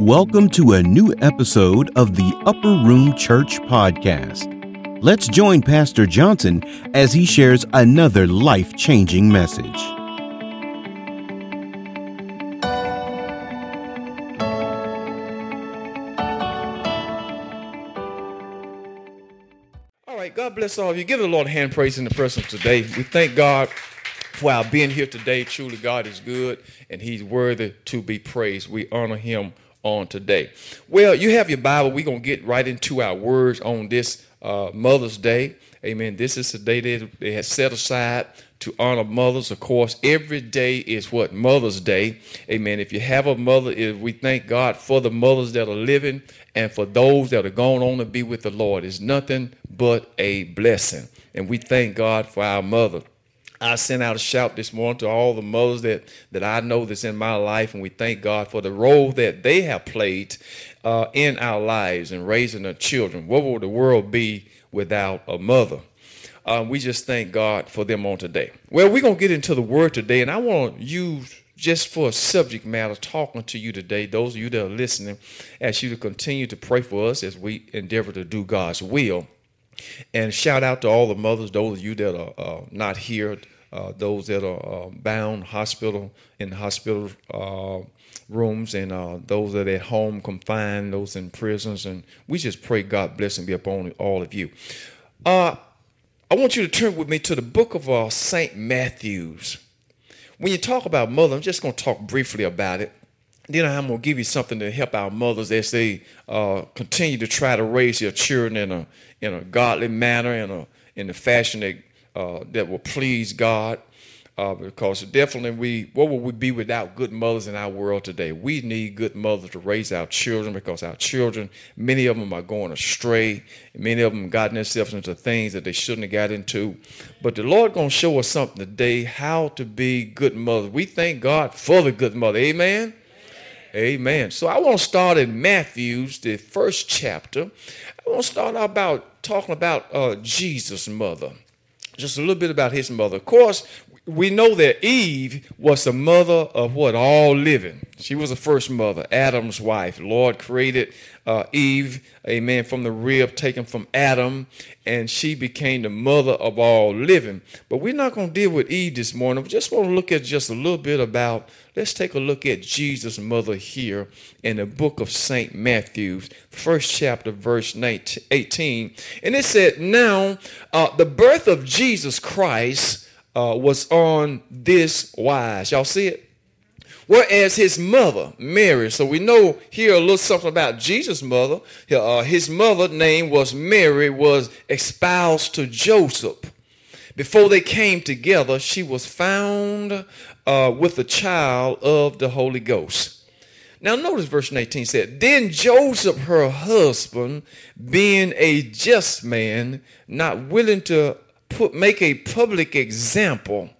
Welcome to a new episode of the Upper Room Church Podcast. Let's join Pastor Johnson as he shares another life changing message. All right, God bless all of you. Give the Lord a hand praise in the presence today. We thank God for our being here today. Truly, God is good and He's worthy to be praised. We honor Him on today. Well, you have your Bible. We're going to get right into our words on this uh, Mother's Day. Amen. This is the day that they have set aside to honor mothers. Of course, every day is what? Mother's Day. Amen. If you have a mother, if we thank God for the mothers that are living and for those that are going on to be with the Lord. It's nothing but a blessing. And we thank God for our mother. I sent out a shout this morning to all the mothers that, that I know that's in my life, and we thank God for the role that they have played uh, in our lives and raising our children. What would the world be without a mother? Uh, we just thank God for them on today. Well, we're going to get into the word today, and I want to use just for a subject matter talking to you today, those of you that are listening, ask you to continue to pray for us as we endeavor to do God's will. And shout out to all the mothers, those of you that are uh, not here uh, those that are uh, bound hospital in hospital uh, rooms and uh, those that are at home confined, those in prisons. And we just pray God bless and be upon all of you. Uh, I want you to turn with me to the book of uh, St. Matthew's. When you talk about mother, I'm just going to talk briefly about it. Then I'm going to give you something to help our mothers as they continue to try to raise their children in a in a godly manner, in a in the fashion that uh, that will please God. Uh, because definitely we what would we be without good mothers in our world today we need good mothers to raise our children because our children many of them are going astray many of them gotten themselves into things that they shouldn't have got into but the lord to show us something today how to be good mothers we thank god for the good mother amen Amen. So I want to start in Matthew's, the first chapter. I want to start out about talking about uh, Jesus' mother just a little bit about his mother. Of course, we know that Eve was the mother of what? All living. She was the first mother, Adam's wife. Lord created uh, Eve, amen, from the rib taken from Adam, and she became the mother of all living. But we're not going to deal with Eve this morning. We just want to look at just a little bit about, let's take a look at Jesus' mother here in the book of St. Matthew's, first chapter, verse 19, 18. And it said, Now uh, the birth of Jesus Christ uh, was on this wise. Y'all see it? Whereas his mother, Mary, so we know here a little something about Jesus' mother. Uh, his mother name was Mary, was espoused to Joseph. Before they came together, she was found uh, with the child of the Holy Ghost. Now, notice verse 18 said, Then Joseph, her husband, being a just man, not willing to put make a public example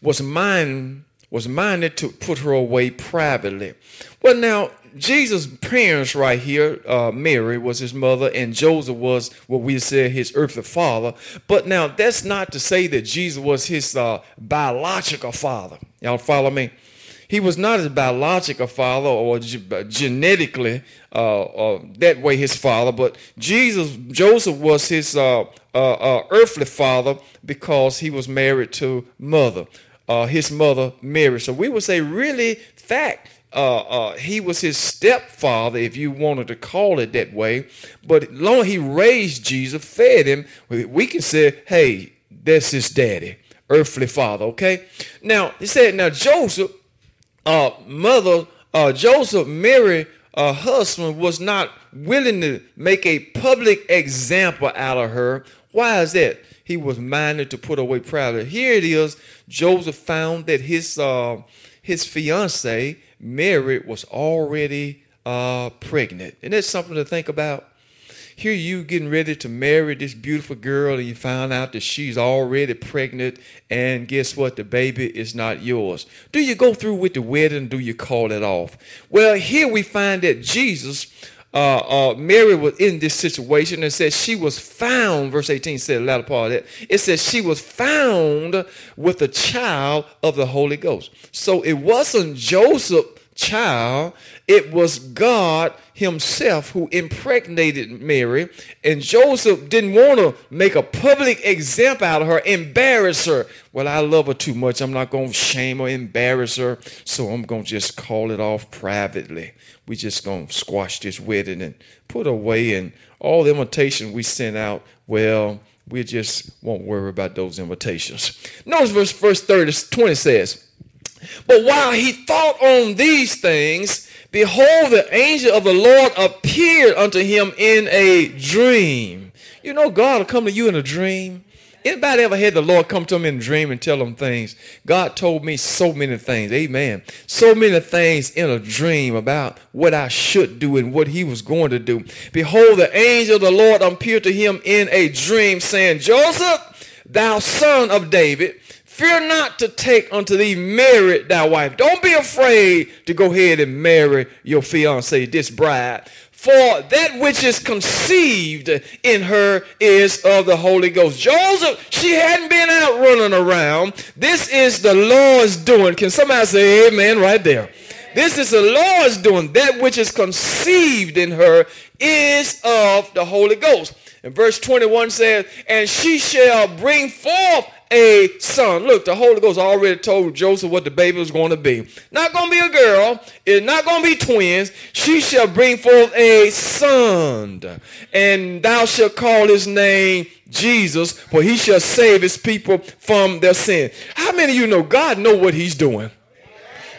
was mind was minded to put her away privately. Well, now Jesus' parents right here, uh, Mary was his mother, and Joseph was what we said his earthly father. But now that's not to say that Jesus was his uh, biological father. Y'all follow me? He was not his biological father or genetically uh, uh, that way his father, but Jesus, Joseph was his uh, uh, uh, earthly father because he was married to mother, uh, his mother Mary. So we would say, really, fact, he was his stepfather, if you wanted to call it that way. But long he raised Jesus, fed him, we can say, hey, that's his daddy, earthly father. Okay. Now he said, now Joseph, uh, mother, uh, Joseph, Mary, uh, husband was not willing to make a public example out of her why is that? He was minded to put away pride. Here it is. Joseph found that his uh, his fiancee Mary was already uh, pregnant, and that's something to think about. Here you getting ready to marry this beautiful girl, and you find out that she's already pregnant, and guess what? The baby is not yours. Do you go through with the wedding? do you call it off? Well, here we find that Jesus uh, uh, Mary was in this situation and said she was found, verse 18 said the latter part of it. It says she was found with a child of the Holy Ghost. So it wasn't Joseph child, it was God himself who impregnated Mary, and Joseph didn't want to make a public example out of her, embarrass her. Well, I love her too much. I'm not going to shame or embarrass her, so I'm going to just call it off privately. We just going to squash this wedding and put away, and all the invitations we sent out, well, we just won't worry about those invitations. Notice verse, verse 30, 20 says, But while he thought on these things, behold, the angel of the Lord appeared unto him in a dream. You know, God will come to you in a dream. Anybody ever had the Lord come to them in a dream and tell them things? God told me so many things. Amen. So many things in a dream about what I should do and what he was going to do. Behold, the angel of the Lord appeared to him in a dream, saying, Joseph, thou son of David, fear not to take unto thee Mary thy wife. Don't be afraid to go ahead and marry your fiancee, this bride. For that which is conceived in her is of the Holy Ghost. Joseph, she hadn't been out running around. This is the Lord's doing. Can somebody say amen right there? This is the Lord's doing. That which is conceived in her is of the Holy Ghost. And verse 21 says, And she shall bring forth a son. Look, the Holy Ghost already told Joseph what the baby was going to be. Not going to be a girl. It's not going to be twins. She shall bring forth a son. And thou shalt call his name Jesus, for he shall save his people from their sin. How many of you know God know what he's doing?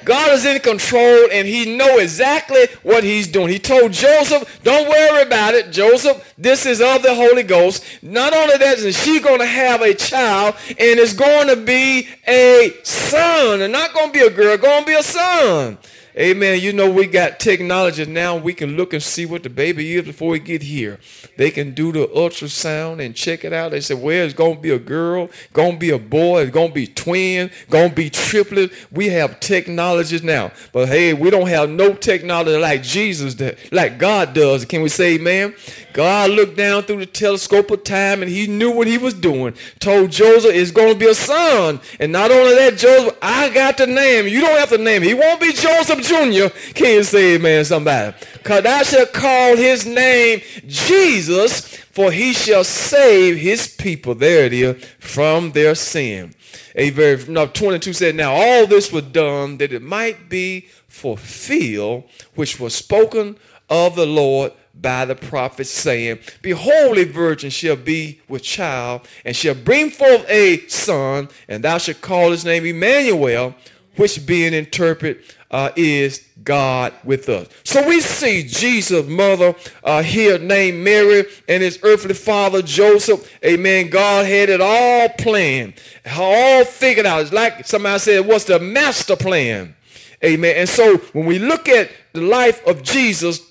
God is in control and he know exactly what he's doing. He told Joseph, don't worry about it. Joseph, this is of the Holy Ghost. Not only that, is she going to have a child and it's going to be a son. And not going to be a girl, going to be a son. Amen. You know, we got technology now. We can look and see what the baby is before we get here. They can do the ultrasound and check it out. They say, well, it's going to be a girl, going to be a boy, it's going to be twin, going to be triplet. We have technologies now. But hey, we don't have no technology like Jesus, that, like God does. Can we say amen? God looked down through the telescope of time and he knew what he was doing. Told Joseph it's going to be a son. And not only that, Joseph, I got the name. You don't have to name him. He won't be Joseph Jr. Can you say amen, somebody? Because I shall call his name Jesus, for he shall save his people, there it is, from their sin. A very, no, 22 said, Now all this was done that it might be fulfilled, which was spoken of the Lord by the prophet, saying, Behold, a virgin shall be with child, and shall bring forth a son, and thou shalt call his name Emmanuel, which being interpreted uh, is God with us. So we see Jesus' mother uh, here named Mary and his earthly father Joseph. Amen. God had it all planned, all figured out. It's like somebody said, what's the master plan? Amen. And so when we look at the life of Jesus,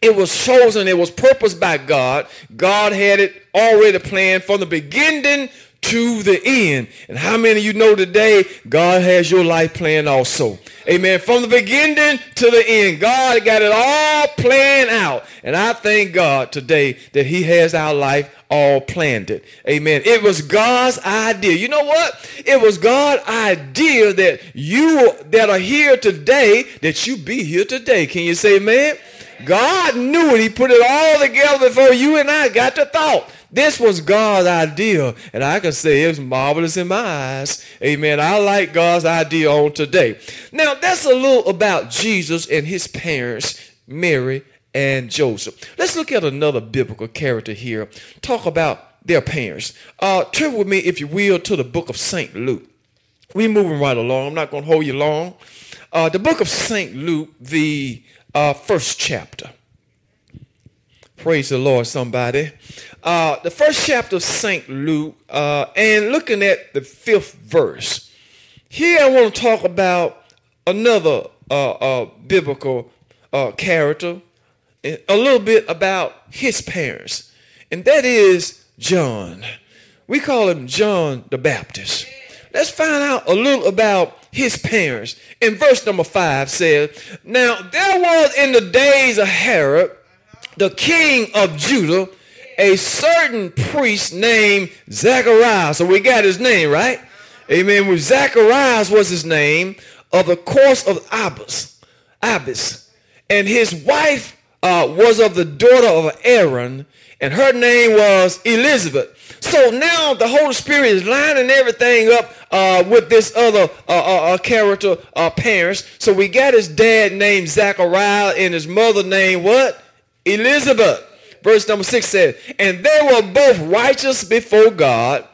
it was chosen, it was purposed by God. God had it already planned from the beginning to the end. And how many of you know today God has your life planned also? Amen. From the beginning to the end, God got it all planned out. And I thank God today that he has our life all planned it. Amen. It was God's idea. You know what? It was God's idea that you that are here today, that you be here today. Can you say amen? God knew it. He put it all together before you and I got the thought. This was God's idea, and I can say it was marvelous in my eyes. Amen. I like God's idea on today. Now, that's a little about Jesus and his parents, Mary and Joseph. Let's look at another biblical character here. Talk about their parents. Uh, turn with me, if you will, to the book of St. Luke. We're moving right along. I'm not going to hold you long. Uh, the book of St. Luke, the uh, first chapter. Praise the Lord, somebody. Uh, the first chapter of St. Luke, uh, and looking at the fifth verse. Here I want to talk about another uh, uh biblical uh, character, a little bit about his parents, and that is John. We call him John the Baptist. Let's find out a little about his parents. In verse number five says, Now there was in the days of Herod, the king of Judah, a certain priest named Zacharias. So we got his name, right? Amen. With Zacharias was his name of the course of Abbas. Abias, and his wife uh, was of the daughter of Aaron, and her name was Elizabeth. So now the Holy Spirit is lining everything up uh, with this other uh, uh, uh character, uh, parents. So we got his dad named Zachariah and his mother named what? Elizabeth. Verse number six says, and they were both righteous before God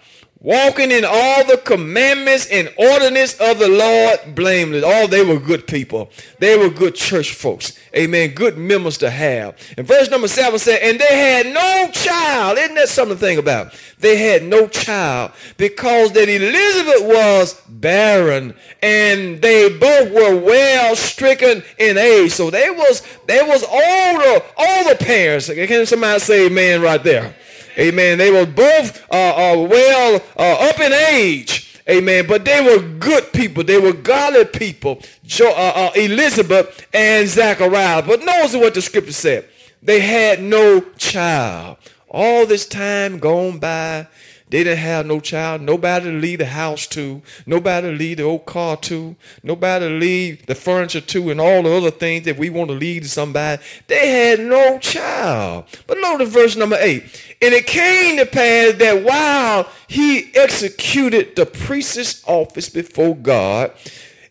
walking in all the commandments and ordinance of the Lord blameless. Oh, they were good people. They were good church folks. Amen. Good members to have. And verse number seven said, and they had no child. Isn't that something to think about? They had no child because that Elizabeth was barren and they both were well stricken in age. So they was, they was older, older parents. Can somebody say amen right there? Amen. They were both uh, uh, well uh, up in age. Amen. But they were good people. They were godly people. Jo- uh, uh, Elizabeth and Zachariah. But notice what the scripture said. They had no child. All this time gone by, they didn't have no child, nobody to leave the house to, nobody to leave the old car to, nobody to leave the furniture to, and all the other things that we want to leave to somebody. They had no child. But notice verse number eight. And it came to pass that while he executed the priest's office before God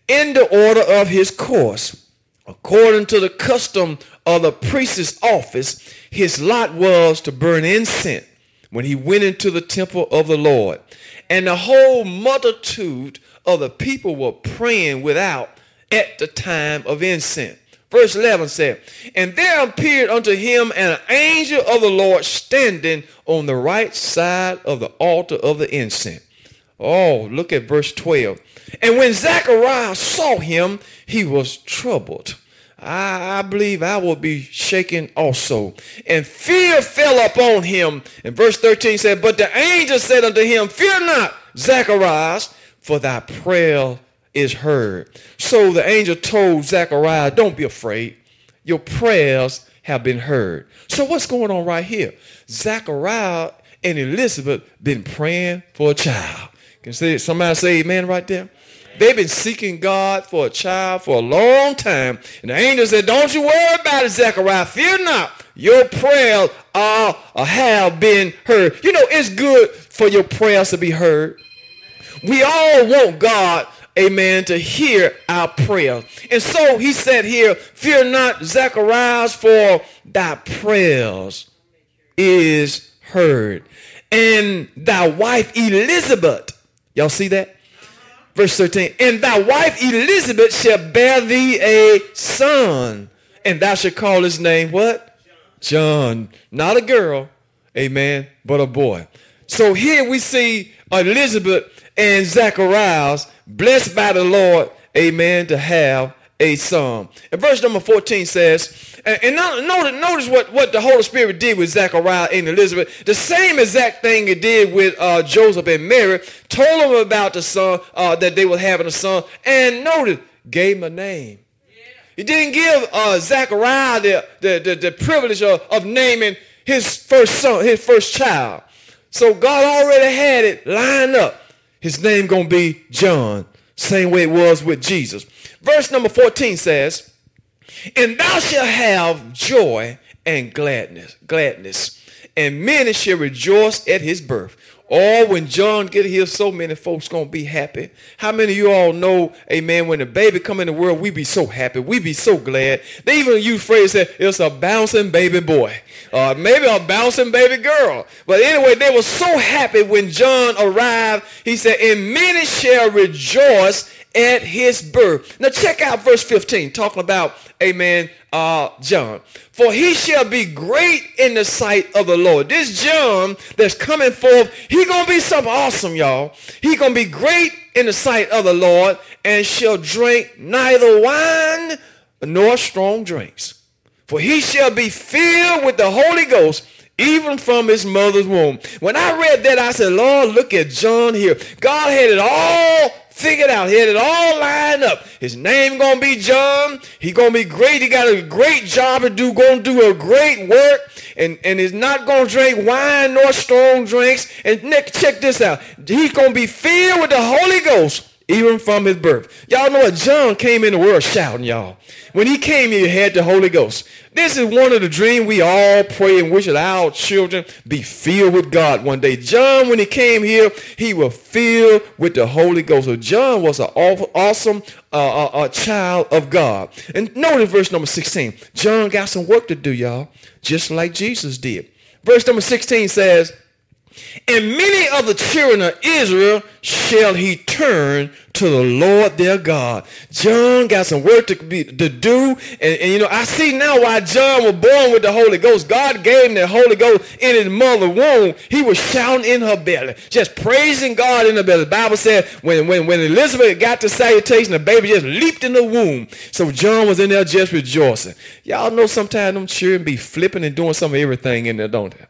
in the order of his course, according to the custom of the priest's office, his lot was to burn incense when he went into the temple of the Lord. And the whole multitude of the people were praying without at the time of incense. Verse 11 said, And there appeared unto him an angel of the Lord standing on the right side of the altar of the incense. Oh, look at verse 12. And when Zachariah saw him, he was troubled I, I believe I will be shaken also. And fear fell upon him. And verse 13 said, But the angel said unto him, Fear not, Zacharias, for thy prayer is heard. So the angel told Zachariah, Don't be afraid. Your prayers have been heard. So what's going on right here? Zachariah and Elizabeth been praying for a child. Can somebody say amen right there? They've been seeking God for a child for a long time. And the angel said, Don't you worry about it, Zechariah. Fear not. Your prayers are, uh, uh, have been heard. You know, it's good for your prayers to be heard. We all want God, amen, to hear our prayer. And so he said here, Fear not, Zacharias, for thy prayers is heard. And thy wife Elizabeth, y'all see that? Verse 13, and thy wife Elizabeth shall bear thee a son, and thou shalt call his name what? John. Not a girl, amen, but a boy. So here we see Elizabeth and Zacharias blessed by the Lord, amen, to have a son. And verse number 14 says, and, and notice, notice what, what the Holy Spirit did with Zechariah and Elizabeth. The same exact thing it did with uh, Joseph and Mary. Told them about the son, uh, that they were having a son. And notice, gave him a name. He didn't give uh, Zechariah the, the, the, the privilege of, of naming his first son, his first child. So God already had it lined up. His name going to be John. Same way it was with Jesus. Verse number 14 says, and thou shalt have joy and gladness, gladness, and many shall rejoice at his birth. Oh, when John get here, so many folks gonna be happy. How many of you all know, amen, when the baby come in the world, we be so happy. We be so glad. They even use phrase that it's a bouncing baby boy. Or maybe a bouncing baby girl. But anyway, they were so happy when John arrived. He said, and many shall rejoice at his birth. Now check out verse 15, talking about amen, uh, John. For he shall be great in the sight of the Lord. This John that's coming forth, he gonna be something awesome, y'all. He gonna be great in the sight of the Lord and shall drink neither wine nor strong drinks. For he shall be filled with the Holy Ghost even from his mother's womb. When I read that, I said, Lord, look at John here. God had it all figured out. He had it all lined up. His name gonna be John. He gonna be great. He got a great job to do. Gonna do a great work. And and is not gonna drink wine nor strong drinks. And Nick, check this out. He's gonna be filled with the Holy Ghost even from his birth. Y'all know what? John came in the world shouting, y'all. When he came he had the Holy Ghost. This is one of the dreams we all pray and wish that our children be filled with God one day. John, when he came here, he was filled with the Holy Ghost. So John was an awesome uh, uh, uh, child of God. And notice verse number 16. John got some work to do, y'all, just like Jesus did. Verse number 16 says, and many of the children of Israel shall he turn to the Lord their God. John got some work to, be, to do. And, and, you know, I see now why John was born with the Holy Ghost. God gave him the Holy Ghost in his mother womb. He was shouting in her belly, just praising God in the belly. The Bible said when, when, when Elizabeth got the salutation, the baby just leaped in the womb. So John was in there just rejoicing. Y'all know sometimes them children be flipping and doing some of everything in there, don't they?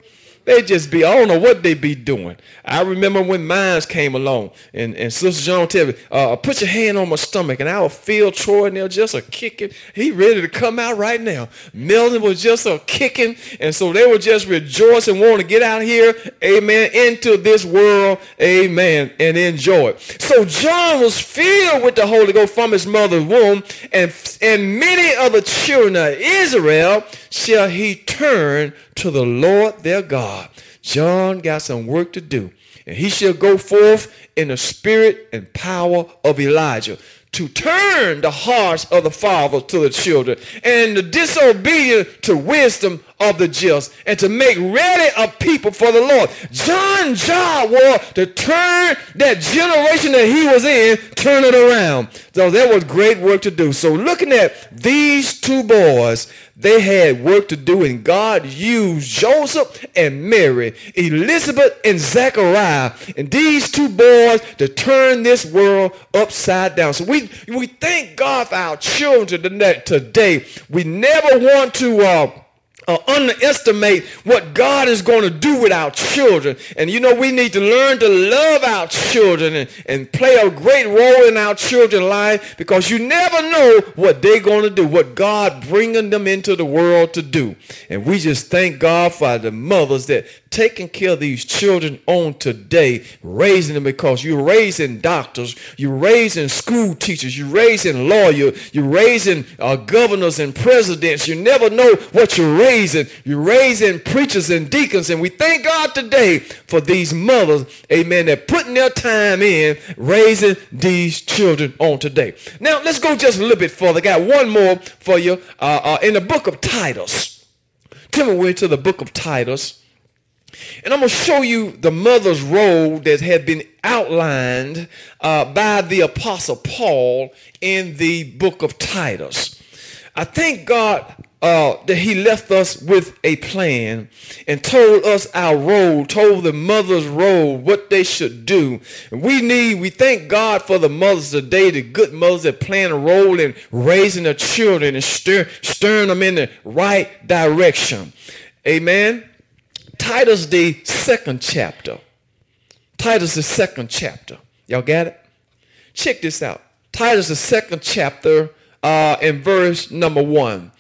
They just be, I don't know what they be doing. I remember when mines came along and, and Sister John tell me, uh, put your hand on my stomach and I will feel Troy and they're just a kicking. He ready to come out right now. Melvin was just a kicking. And so they were just rejoicing, wanting to get out here, amen, into this world, amen, and enjoy it. So John was filled with the Holy Ghost from his mother's womb and, and many of the children of Israel shall he turn to the Lord their God. John got some work to do. And he shall go forth in the spirit and power of Elijah to turn the hearts of the fathers to the children and the disobedient to wisdom of the just and to make ready a people for the Lord. John job was to turn that generation that he was in, turn it around. So there was great work to do. So looking at these two boys, they had work to do, and God used Joseph and Mary, Elizabeth and Zechariah, and these two boys to turn this world upside down. So we, we thank God for our children today. We never want to uh, uh, underestimate what God is going to do with our children. And you know, we need to learn to love our children and, and play a great role in our children's life because you never know what they're going to do, what God bringing them into the world to do. And we just thank God for the mothers that taking care of these children on today, raising them because you're raising doctors, you're raising school teachers, you're raising lawyers, you're raising uh, governors and presidents. You never know what you're raising. You're raising preachers and deacons. And we thank God today for these mothers, amen, that putting their time in raising these children on today. Now, let's go just a little bit further. got one more for you uh, uh, in the book of Titus. Turn me to the book of Titus. And I'm going to show you the mother's role that had been outlined uh, by the Apostle Paul in the book of Titus. I thank God uh, that he left us with a plan and told us our role, told the mother's role, what they should do. And we need, we thank God for the mothers today, the good mothers that play a role in raising their children and stir, stirring them in the right direction. Amen. Titus, the second chapter. Titus, the second chapter. Y'all got it? Check this out. Titus, the second chapter, uh, in verse number one.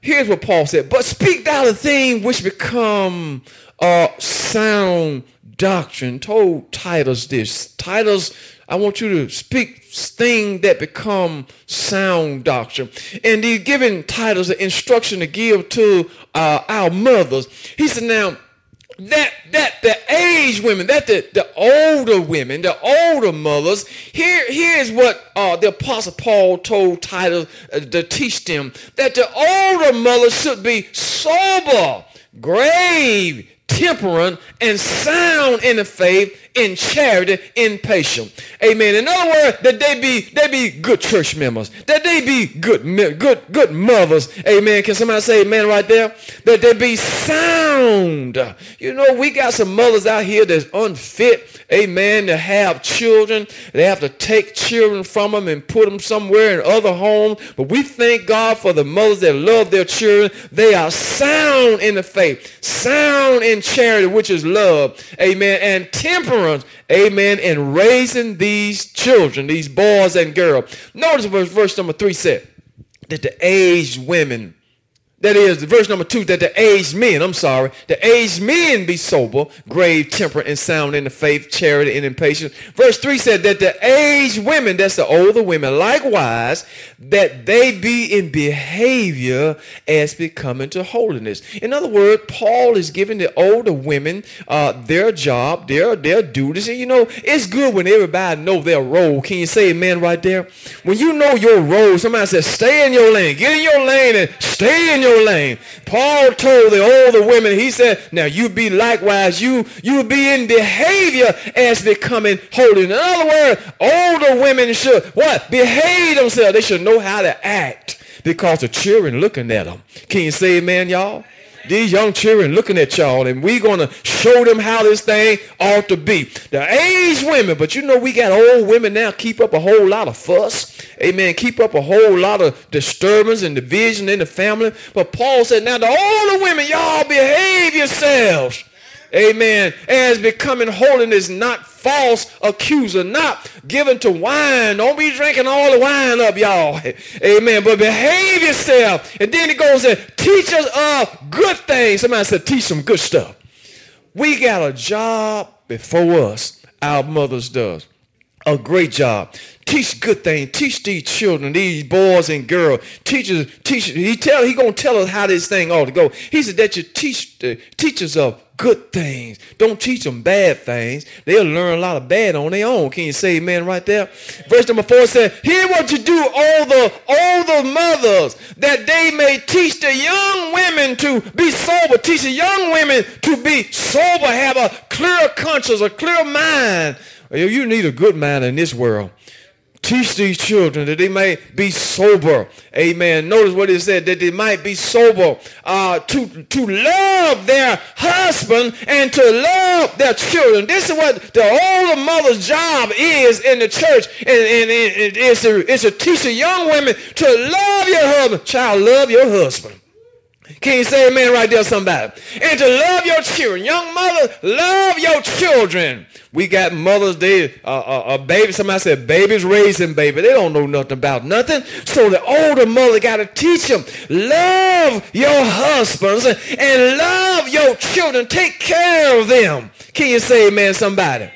Here's what Paul said. But speak thou the thing which become uh, sound doctrine. Told Titus this. Titus, I want you to speak things that become sound doctrine. And he's giving Titus an instruction to give to uh, our mothers. He said, now, that that the age women, that the, the older women, the older mothers, here here's what uh, the apostle Paul told Titus uh, to teach them that the older mothers should be sober, grave, temperate, and sound in the faith, in charity, in patience. Amen. In other words, that they be they be good church members, that they be good good good mothers. Amen. Can somebody say amen right there? That they be sound. You know, we got some mothers out here that's unfit. Amen. To have children, they have to take children from them and put them somewhere in other homes. But we thank God for the mothers that love their children. They are sound in the faith, sound in charity, which is love. Amen. And Amen. In raising these children, these boys and girls. Notice what verse number three said that the aged women that is, verse number two, that the aged men, I'm sorry, the aged men be sober, grave, temperate, and sound in the faith, charity, and patience. Verse three said that the aged women, that's the older women, likewise, that they be in behavior as becoming to holiness. In other words, Paul is giving the older women uh, their job, their their duties. And you know, it's good when everybody know their role. Can you say amen right there? When you know your role, somebody says, stay in your lane, get in your lane and stay in your lane. Paul told the older women, he said, now you be likewise, you you be in behavior as becoming holy. In other words, older women should what? Behave themselves. They should know how to act because the children looking at them. Can you say amen, y'all? These young children looking at y'all and we're going to show them how this thing ought to be. The aged women, but you know we got old women now keep up a whole lot of fuss. Amen. Keep up a whole lot of disturbance and division in the family. But Paul said, now the older women, y'all behave yourselves. Amen. As becoming holiness, not false accuser, not given to wine. Don't be drinking all the wine up, y'all. Amen. But behave yourself. And then it goes and teach us of good things. Somebody said, teach some good stuff. We got a job before us. Our mothers does. A great job. Teach good things. Teach these children, these boys and girls. Teachers, teach. He tell. He gonna tell us how this thing ought to go. He said that you teach the teachers of good things. Don't teach them bad things. They'll learn a lot of bad on their own. Can you say amen right there? Verse number four said, Hear what you do, all the all the mothers, that they may teach the young women to be sober. Teach the young women to be sober, have a clear conscience, a clear mind. You need a good mind in this world. Teach these children that they may be sober. Amen. Notice what it said, that they might be sober uh, to, to love their husband and to love their children. This is what the older mother's job is in the church. And, and, and it's, to, it's to teach the young women to love your husband. Child, love your husband. Can you say amen right there, somebody? And to love your children. Young mother, love your children. We got mothers, they, uh, uh, a baby, somebody said babies raising baby. They don't know nothing about nothing. So the older mother got to teach them, love your husbands and love your children. Take care of them. Can you say amen, somebody?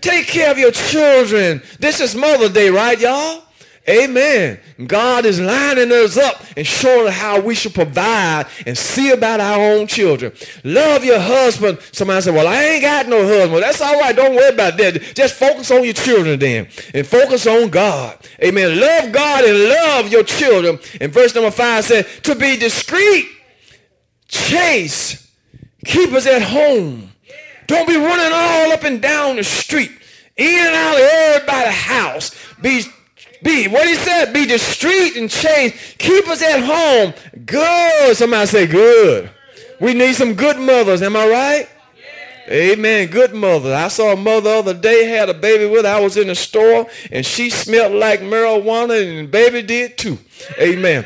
Take care of your children. This is Mother's Day, right, y'all? Amen. God is lining us up and showing how we should provide and see about our own children. Love your husband. Somebody said, well, I ain't got no husband. That's all right. Don't worry about that. Just focus on your children then and focus on God. Amen. Love God and love your children. And verse number five said, to be discreet, chase, keep us at home. Don't be running all up and down the street, in and out of everybody's house. Be be, what he said, be discreet and change. Keep us at home. Good. Somebody say good. We need some good mothers. Am I right? Amen. Good mother. I saw a mother other day had a baby with her. I was in the store and she smelled like marijuana and baby did too. Amen.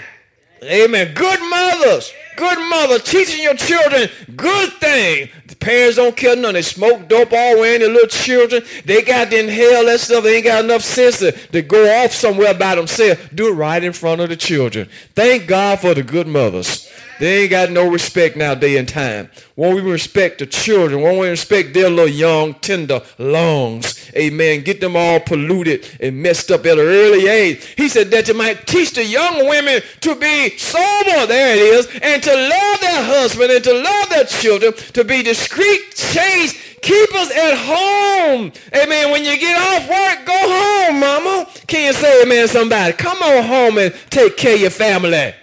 Amen. Good mothers. Good mother teaching your children good thing. The parents don't care none. They smoke dope all way in their little children. They got to inhale that stuff. They ain't got enough sense to, to go off somewhere by themselves. Do it right in front of the children. Thank God for the good mothers. They ain't got no respect now day and time. Won't we respect the children? Won't we respect their little young, tender lungs? Amen. Get them all polluted and messed up at an early age. He said that you might teach the young women to be sober, there it is, and to love their husband and to love their children, to be discreet, chaste, keep us at home. Amen. When you get off work, go home, mama. Can you say amen, somebody? Come on home and take care of your family.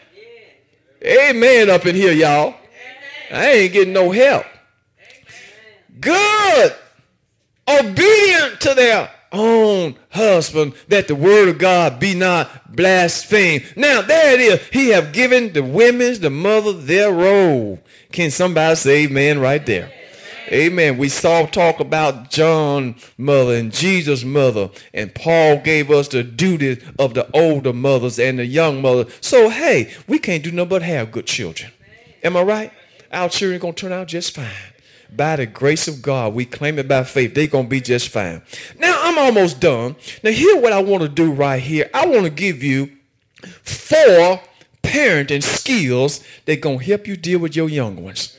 Amen up in here, y'all. I ain't getting no help. Good. Obedient to their own husband that the word of God be not blasphemed. Now there it is. He have given the women's, the mother, their role. Can somebody say amen right there? Amen. We saw talk about John mother and Jesus mother, and Paul gave us the duty of the older mothers and the young mother. So hey, we can't do nothing but have good children. Am I right? Our children gonna turn out just fine. By the grace of God, we claim it by faith. They're gonna be just fine. Now I'm almost done. Now here what I want to do right here. I want to give you four parenting skills that to help you deal with your young ones.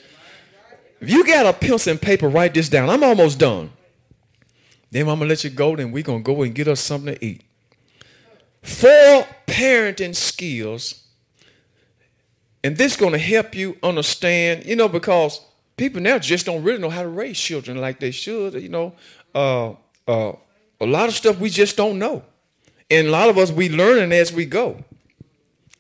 If you got a pencil and paper, write this down. I'm almost done. Then I'm going to let you go, then we're going to go and get us something to eat. Four parenting skills. And this is going to help you understand, you know, because people now just don't really know how to raise children like they should. You know, uh, uh, a lot of stuff we just don't know. And a lot of us, we learning as we go.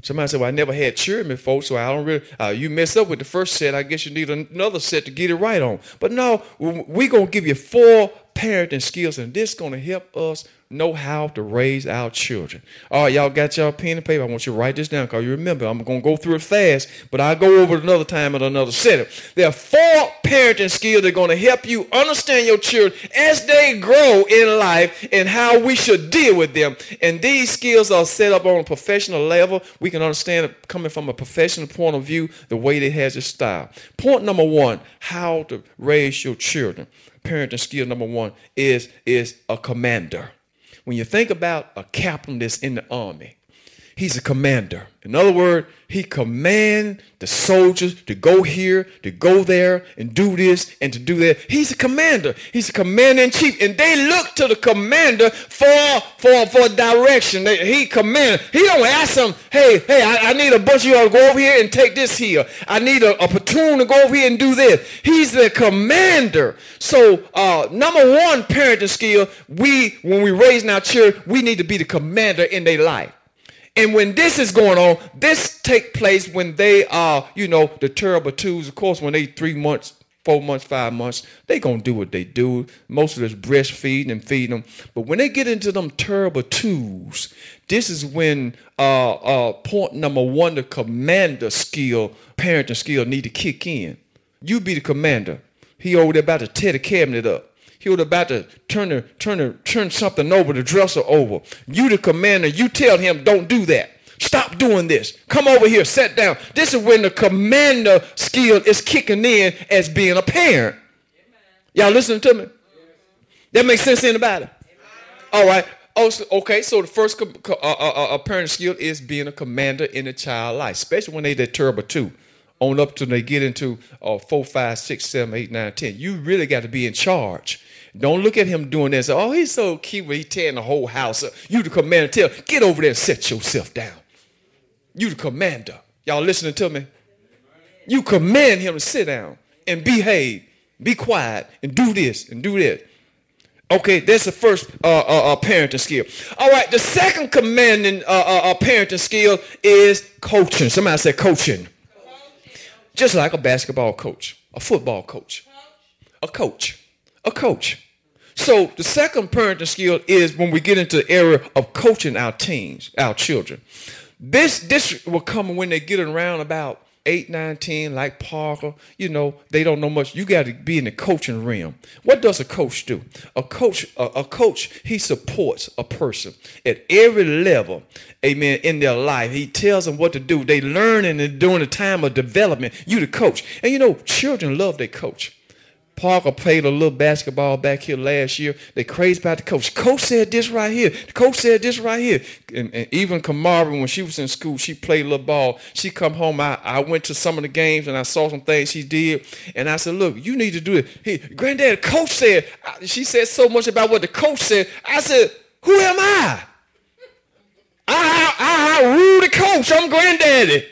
Somebody said, well, I never had children before, so I don't really, uh, you mess up with the first set, I guess you need another set to get it right on. But no, we're to give you four parenting skills, and this to help us know how to raise our children. All right, y'all got y'all pen and paper. I want you to write this down because you remember, I'm going to go through it fast, but I'll go over it another time at another setting. There are four parenting skills that are going to help you understand your children as they grow in life and how we should deal with them. And these skills are set up on a professional level. We can understand it coming from a professional point of view, the way they has a style. Point number one, how to raise your children. Parenting skill number one is, is a commander. When you think about a captain that's in the army, he's a commander. In other words, he command the soldiers to go here, to go there, and do this and to do that. He's a commander. He's a commander in chief, and they look to the commander for for for direction. They, he command. He don't ask them, "Hey, hey, I, I, need a bunch of y'all to go over here and take this here. I need a, a platoon to go over here and do this." He's the commander. So, uh, number one parenting skill: we when we raise our children, we need to be the commander in their life. And when this is going on, this take place when they are, you know, the terrible twos. Of course, when they three months, four months, five months, they gonna do what they do. Most of this breastfeeding and feeding them. But when they get into them terrible twos, this is when uh, uh, point number one, the commander skill, parenting skill, need to kick in. You be the commander. He over there about to tear the cabinet up. He was about to turn the, turn the, turn something over, the dresser over. You the commander, you tell him, don't do that. Stop doing this. Come over here, sit down. This is when the commander skill is kicking in as being a parent. Y'all listening to me? That makes sense in about it? All right. Oh, okay. So the first uh, uh, uh, uh, parent skill is being a commander in a child life, especially when they that terrible too on up to they get into uh, four, five, six, seven, eight, nine, ten. You really got to be in charge. Don't look at him doing this. Oh, he's so cute, he's tearing the whole house up. You the commander, tell, get over there and set yourself down. You the commander. Y'all listening to me? You command him to sit down and behave, be quiet, and do this and do that. Okay, that's the first uh, uh, uh, parenting skill. All right, the second commanding uh, uh, uh, parenting skill is coaching. Somebody said coaching. Just like a basketball coach, a football coach, a coach a coach. So the second parenting skill is when we get into the area of coaching our teens, our children. This this will come when they get around about eight, nine, ten, like Parker. You know, they don't know much. You got to be in the coaching realm. What does a coach do? A coach, a, a coach, he supports a person at every level. Amen. In their life, he tells them what to do. They learn and during the time of development. You the coach, and you know, children love their coach. Parker played a little basketball back here last year. They crazy about the coach. Coach said this right here. The coach said this right here. And, and even Kamara, when she was in school, she played a little ball. She come home. I, I went to some of the games and I saw some things she did. And I said, look, you need to do it. Hey, granddad, coach said, she said so much about what the coach said. I said, who am I? I, I, I rule the coach. I'm granddaddy.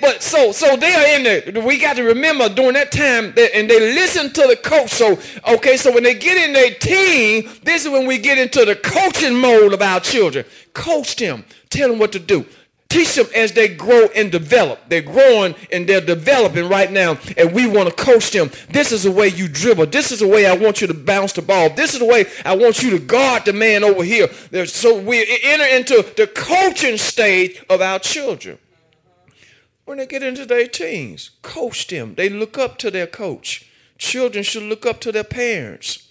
But so so they are in there. We got to remember during that time, that, and they listen to the coach. So okay, so when they get in their team, this is when we get into the coaching mode of our children. Coach them, tell them what to do. Teach them as they grow and develop. They're growing and they're developing right now, and we want to coach them. This is the way you dribble. This is the way I want you to bounce the ball. This is the way I want you to guard the man over here. So we enter into the coaching stage of our children when they get into their teens. Coach them. They look up to their coach. Children should look up to their parents.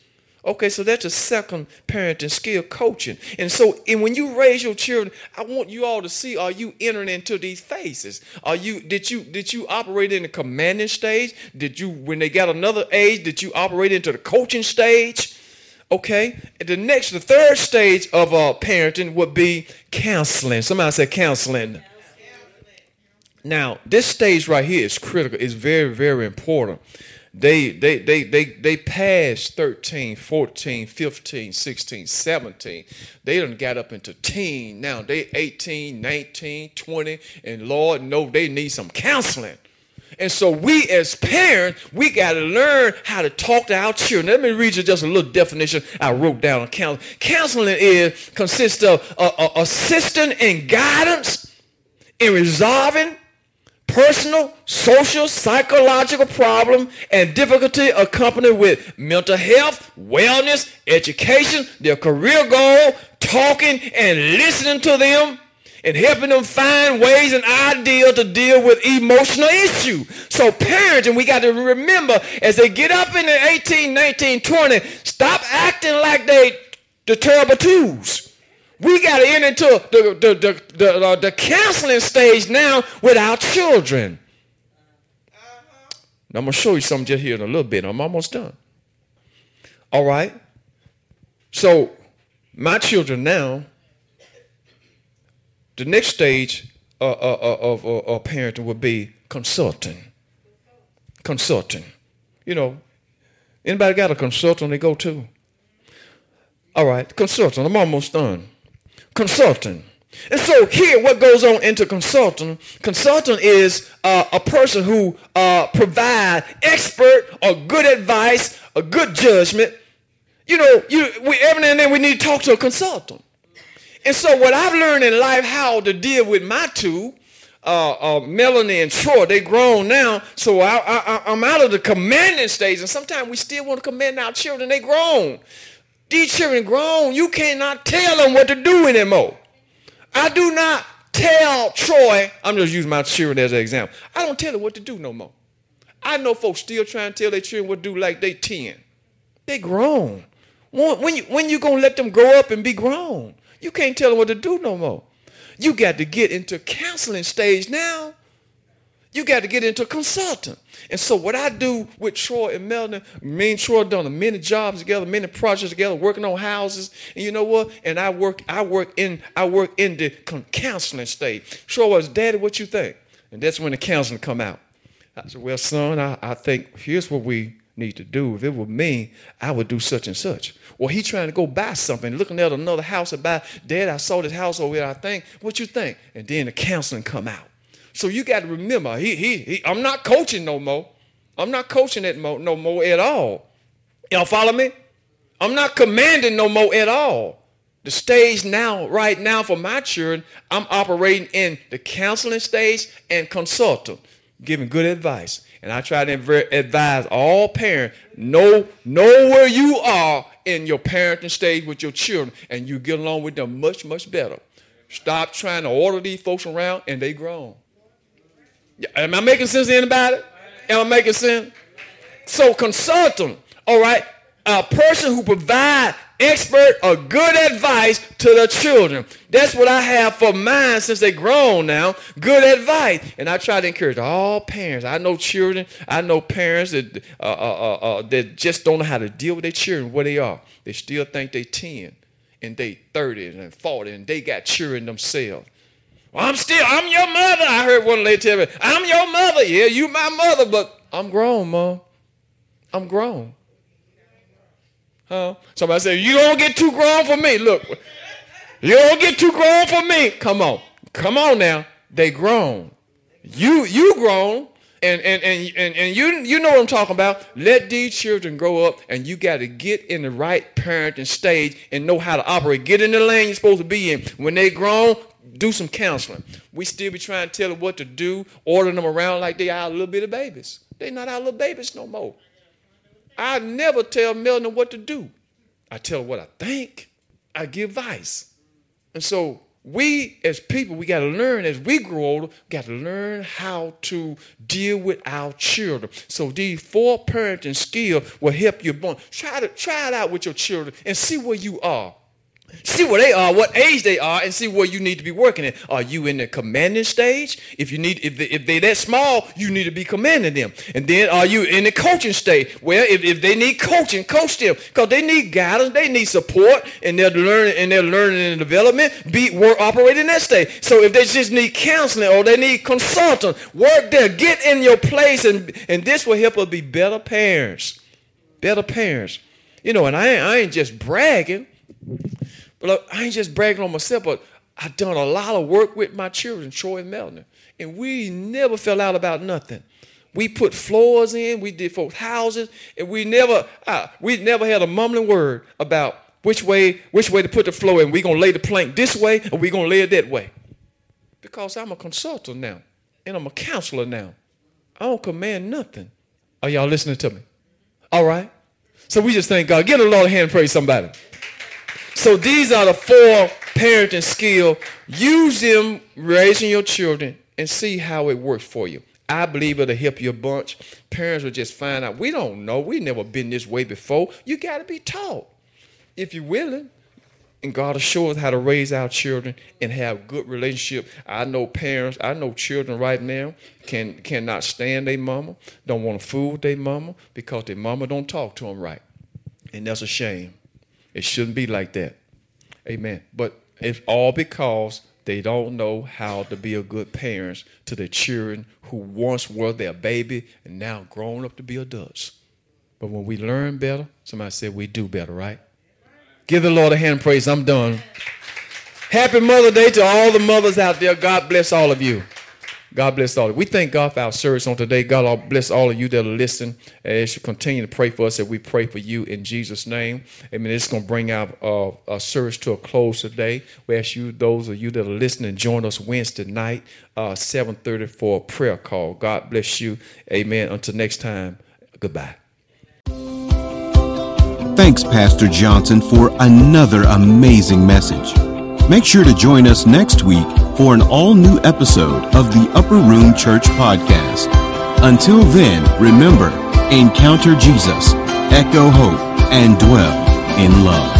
Okay, so that's a second parenting skill, coaching. And so, and when you raise your children, I want you all to see: Are you entering into these phases? Are you did you did you operate in the commanding stage? Did you, when they got another age, did you operate into the coaching stage? Okay, the next, the third stage of uh, parenting would be counseling. Somebody said counseling. Now, this stage right here is critical. It's very, very important. They they they they they passed 13, 14, 15, 16, 17. They done got up into teen. Now they 18, 19, 20, and Lord know they need some counseling. And so we as parents, we got to learn how to talk to our children. Let me read you just a little definition I wrote down on counseling. Counseling is consists of uh, uh, assistance and guidance in resolving personal, social, psychological problem and difficulty accompanied with mental health, wellness, education, their career goal, talking and listening to them and helping them find ways and ideas to deal with emotional issues. So parents, and we got to remember as they get up in the 18, 19, 20, stop acting like they the terrible twos. We got to enter into the, the, the, the, uh, the counseling stage now with our children. I'm going to show you something just here in a little bit. I'm almost done. All right? So, my children now, the next stage uh, uh, uh of, of, of parenting would be consulting. Consulting. You know, anybody got a consultant they go to? All right, consultant. I'm almost done consulting. And so here, what goes on into consulting? Consultant is uh, a person who uh, provide expert or good advice, a good judgment. You know, you, we, every now and then we need to talk to a consultant. And so what I've learned in life how to deal with my two, uh, uh, Melanie and Troy, they grown now. So I, I, I'm out of the commanding stage. And sometimes we still want to command our children. They grown. These children grown. You cannot tell them what to do anymore. I do not tell Troy, I'm just using my children as an example. I don't tell them what to do no more. I know folks still trying to tell their children what to do like they 10. They grown. When you, when you to let them grow up and be grown? You can't tell them what to do no more. You got to get into counseling stage now. You got to get into consulting. And so what I do with Troy and Melvin, me and Troy done many jobs together, many projects together, working on houses. And you know what? And I work, I work in, I work in the counseling state. Troy was, Daddy, what you think? And that's when the counseling come out. I said, Well, son, I, I think here's what we need to do. If it were me, I would do such and such. Or he trying to go buy something, looking at another house to buy. Dad, I saw this house over there. I think. What you think? And then the counseling come out. So you got to remember, he, he, he, I'm not coaching no more. I'm not coaching it mo- no more at all. Y'all follow me? I'm not commanding no more at all. The stage now, right now for my children, I'm operating in the counseling stage and consulting, giving good advice. And I try to advise all parents, know, know where you are in your parenting stage with your children, and you get along with them much, much better. Stop trying to order these folks around, and they grown. Am I making sense to anybody? Am I making sense? So consultant, all right, a person who provide expert or good advice to the children. That's what I have for mine since they grown now. Good advice. And I try to encourage all parents. I know children. I know parents that, uh, uh, uh, uh that just don't know how to deal with their children where they are. They still think they 10 and they 30 and 40 and they got children themselves. Well, I'm still, I'm your mother. I heard one lady tell me, I'm your mother. Yeah, you my mother, but I'm grown, mom. I'm grown. Huh? Somebody said, you don't get too grown for me. Look, you don't get too grown for me. Come on. Come on now. They grown. You you grown. And, and, and, and, and you, you know what I'm talking about. Let these children grow up, and you got to get in the right parenting stage and know how to operate. Get in the lane you're supposed to be in. When they grown, do some counseling. We still be trying to tell them what to do, ordering them around like they are a little bitty babies. They not our little babies no more. I never tell Melanie what to do. I tell her what I think. I give advice. And so we as people, we got to learn as we grow older, got to learn how to deal with our children. So these four parenting skills will help you. Born. Try to try it out with your children and see where you are. See where they are, what age they are, and see where you need to be working at. Are you in the commanding stage? If you need, if they, if they that small, you need to be commanding them. And then are you in the coaching stage? Well, if, if they need coaching, coach them because they need guidance, they need support, and they're learning and they're learning and development. Be work operating in that stage. So if they just need counseling or they need consultant, work there. Get in your place, and and this will help us be better parents, better parents. You know, and I I ain't just bragging. But I ain't just bragging on myself, but I done a lot of work with my children, Troy and Melanie, and we never fell out about nothing. We put floors in, we did folks' houses, and we never, uh, we never had a mumbling word about which way, which way to put the floor in. We gonna lay the plank this way, or we gonna lay it that way. Because I'm a consultant now, and I'm a counselor now. I don't command nothing. Are y'all listening to me? All right. So we just thank God. Give the Lord a hand, praise somebody. So these are the four parenting skills. Use them raising your children and see how it works for you. I believe it'll help you a bunch. Parents will just find out, we don't know. we never been this way before. You got to be taught if you're willing. And God will show us how to raise our children and have good relationship. I know parents, I know children right now can cannot stand their mama, don't want to fool their mama because their mama don't talk to them right. And that's a shame. It shouldn't be like that. Amen. But it's all because they don't know how to be a good parents to their children who once were their baby and now grown up to be adults. But when we learn better, somebody said we do better, right? Give the Lord a hand praise. I'm done. Happy Mother Day to all the mothers out there. God bless all of you. God bless all. We thank God for our service on today. God bless all of you that are listening. As you continue to pray for us, that we pray for you in Jesus' name. Amen. It's going to bring our, uh, our service to a close today. We ask you, those of you that are listening, join us Wednesday night, uh, 7.30 for a prayer call. God bless you. Amen. Until next time, goodbye. Thanks, Pastor Johnson, for another amazing message. Make sure to join us next week for an all new episode of the Upper Room Church Podcast. Until then, remember encounter Jesus, echo hope, and dwell in love.